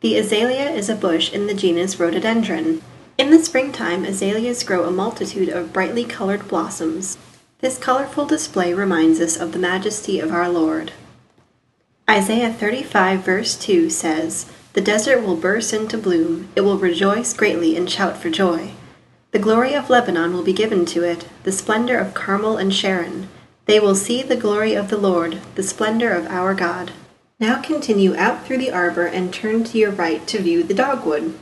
The azalea is a bush in the genus Rhododendron. In the springtime, azaleas grow a multitude of brightly colored blossoms. This colorful display reminds us of the majesty of our Lord. Isaiah 35, verse 2 says, The desert will burst into bloom, it will rejoice greatly and shout for joy. The glory of Lebanon will be given to it, the splendor of Carmel and Sharon. They will see the glory of the Lord, the splendor of our God. Now continue out through the arbor and turn to your right to view the dogwood.